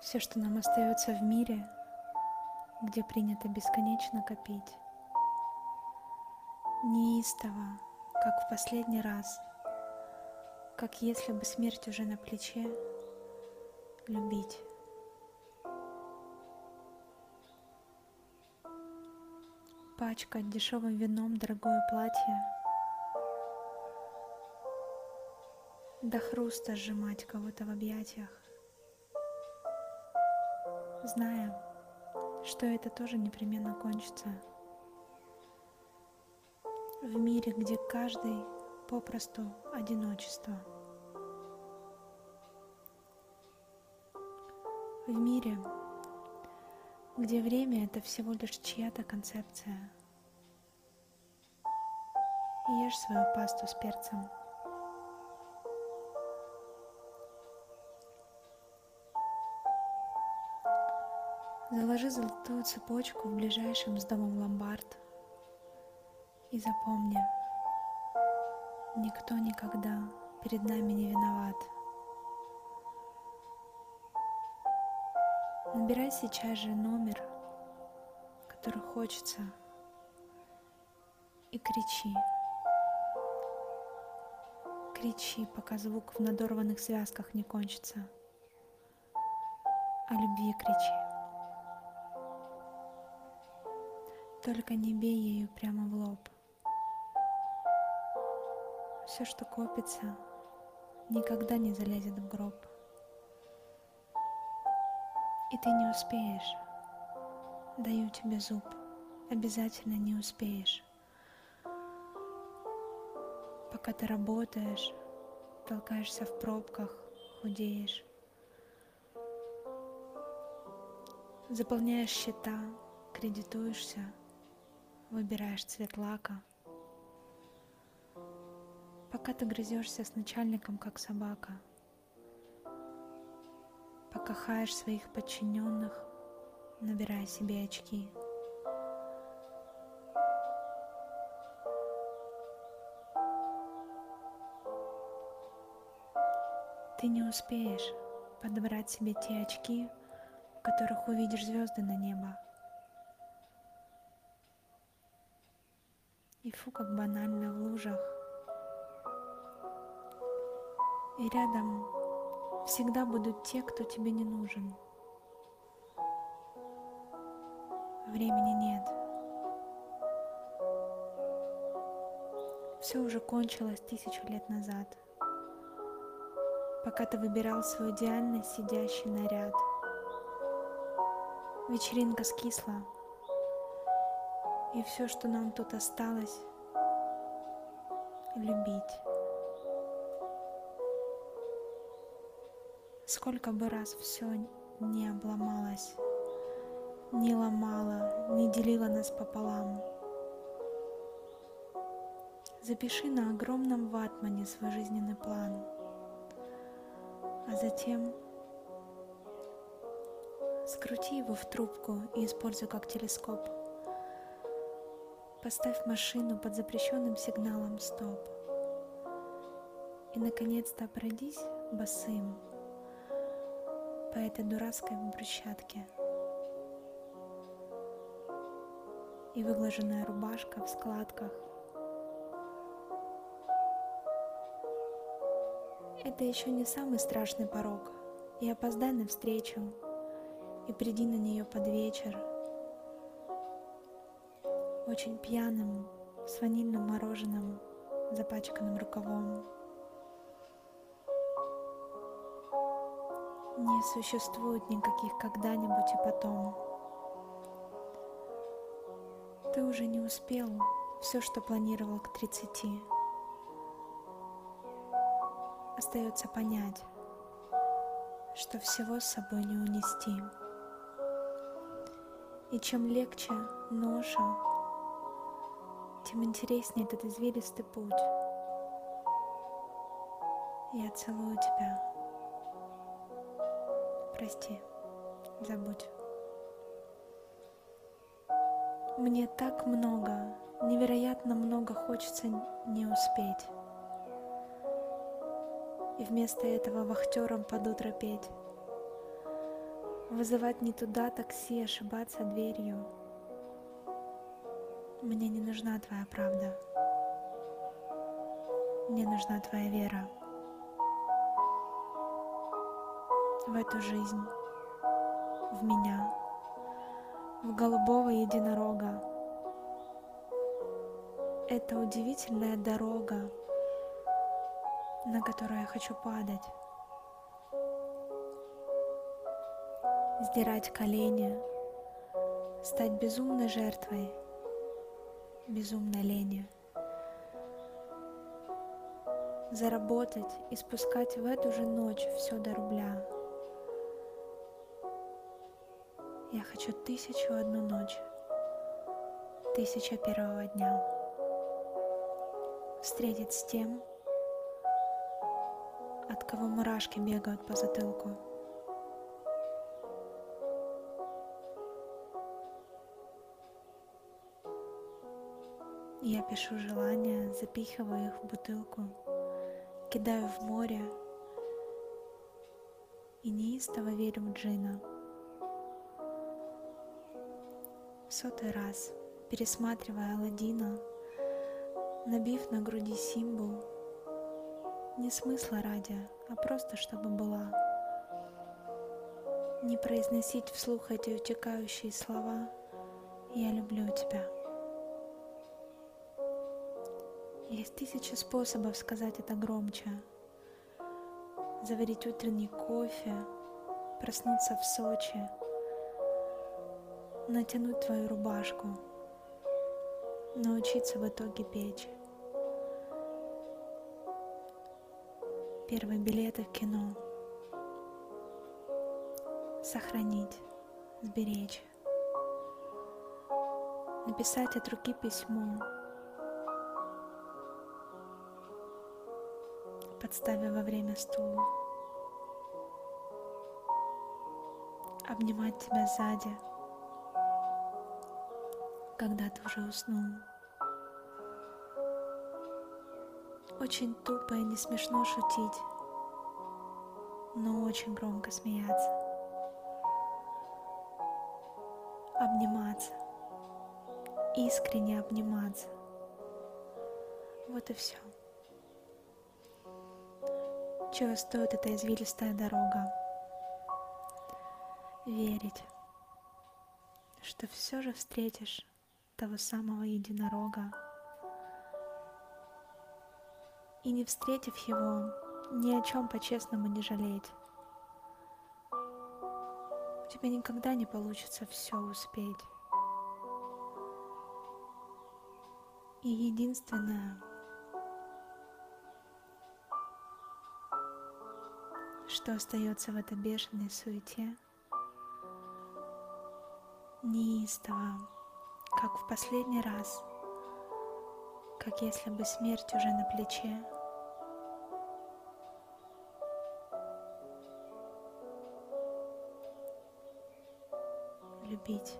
Все, что нам остается в мире, где принято бесконечно копить. Неистово, как в последний раз, как если бы смерть уже на плече, любить. Пачкать дешевым вином дорогое платье, до хруста сжимать кого-то в объятиях, зная, что это тоже непременно кончится. В мире, где каждый попросту одиночество. В мире, где время это всего лишь чья-то концепция. Ешь свою пасту с перцем. Заложи золотую цепочку в ближайшем с домом ломбард и запомни, никто никогда перед нами не виноват. Набирай сейчас же номер, который хочется, и кричи. Кричи, пока звук в надорванных связках не кончится. О любви кричи. Только не бей ею прямо в лоб. Все, что копится, никогда не залезет в гроб. И ты не успеешь. Даю тебе зуб. Обязательно не успеешь. Пока ты работаешь, толкаешься в пробках, худеешь. Заполняешь счета, кредитуешься – выбираешь цвет лака. Пока ты грызешься с начальником, как собака. Пока хаешь своих подчиненных, набирая себе очки. Ты не успеешь подобрать себе те очки, в которых увидишь звезды на небо. И фу, как банально в лужах. И рядом всегда будут те, кто тебе не нужен. Времени нет. Все уже кончилось тысячу лет назад, пока ты выбирал свой идеально сидящий наряд. Вечеринка скисла, и все, что нам тут осталось, любить. Сколько бы раз все не обломалось, не ломало, не делило нас пополам. Запиши на огромном ватмане свой жизненный план, а затем скрути его в трубку и используй как телескоп. Поставь машину под запрещенным сигналом «Стоп». И, наконец-то, пройдись босым по этой дурацкой брусчатке. И выглаженная рубашка в складках. Это еще не самый страшный порог. И опоздай на встречу, и приди на нее под вечер – очень пьяным, с ванильным мороженым, запачканным рукавом. Не существует никаких когда-нибудь и потом. Ты уже не успел все, что планировал к тридцати. Остается понять, что всего с собой не унести. И чем легче ноша, тем интереснее этот извилистый путь. Я целую тебя. Прости, забудь. Мне так много, невероятно много хочется не успеть. И вместо этого вахтером под утро петь. Вызывать не туда такси, ошибаться дверью. Мне не нужна твоя правда. Мне нужна твоя вера в эту жизнь, в меня, в голубого единорога. Это удивительная дорога, на которую я хочу падать. Сдирать колени, стать безумной жертвой, безумной лени. Заработать и спускать в эту же ночь все до рубля. Я хочу тысячу одну ночь, тысяча первого дня. Встретить с тем, от кого мурашки бегают по затылку. Я пишу желания, запихиваю их в бутылку, кидаю в море и неистово верю в джина. В сотый раз, пересматривая Аладдина, набив на груди символ, не смысла ради, а просто чтобы была. Не произносить вслух эти утекающие слова «Я люблю тебя». Есть тысячи способов сказать это громче. Заварить утренний кофе, проснуться в Сочи, натянуть твою рубашку, научиться в итоге печь. Первые билеты в кино. Сохранить, сберечь. Написать от руки письмо. Подставив во время стулу. Обнимать тебя сзади, когда ты уже уснул. Очень тупо и не смешно шутить, но очень громко смеяться. Обниматься. Искренне обниматься. Вот и все. Чего стоит эта извилистая дорога? Верить, что все же встретишь того самого единорога, и не встретив его, ни о чем по-честному не жалеть. У тебя никогда не получится все успеть. И единственное, что остается в этой бешеной суете, неистово, как в последний раз, как если бы смерть уже на плече, любить.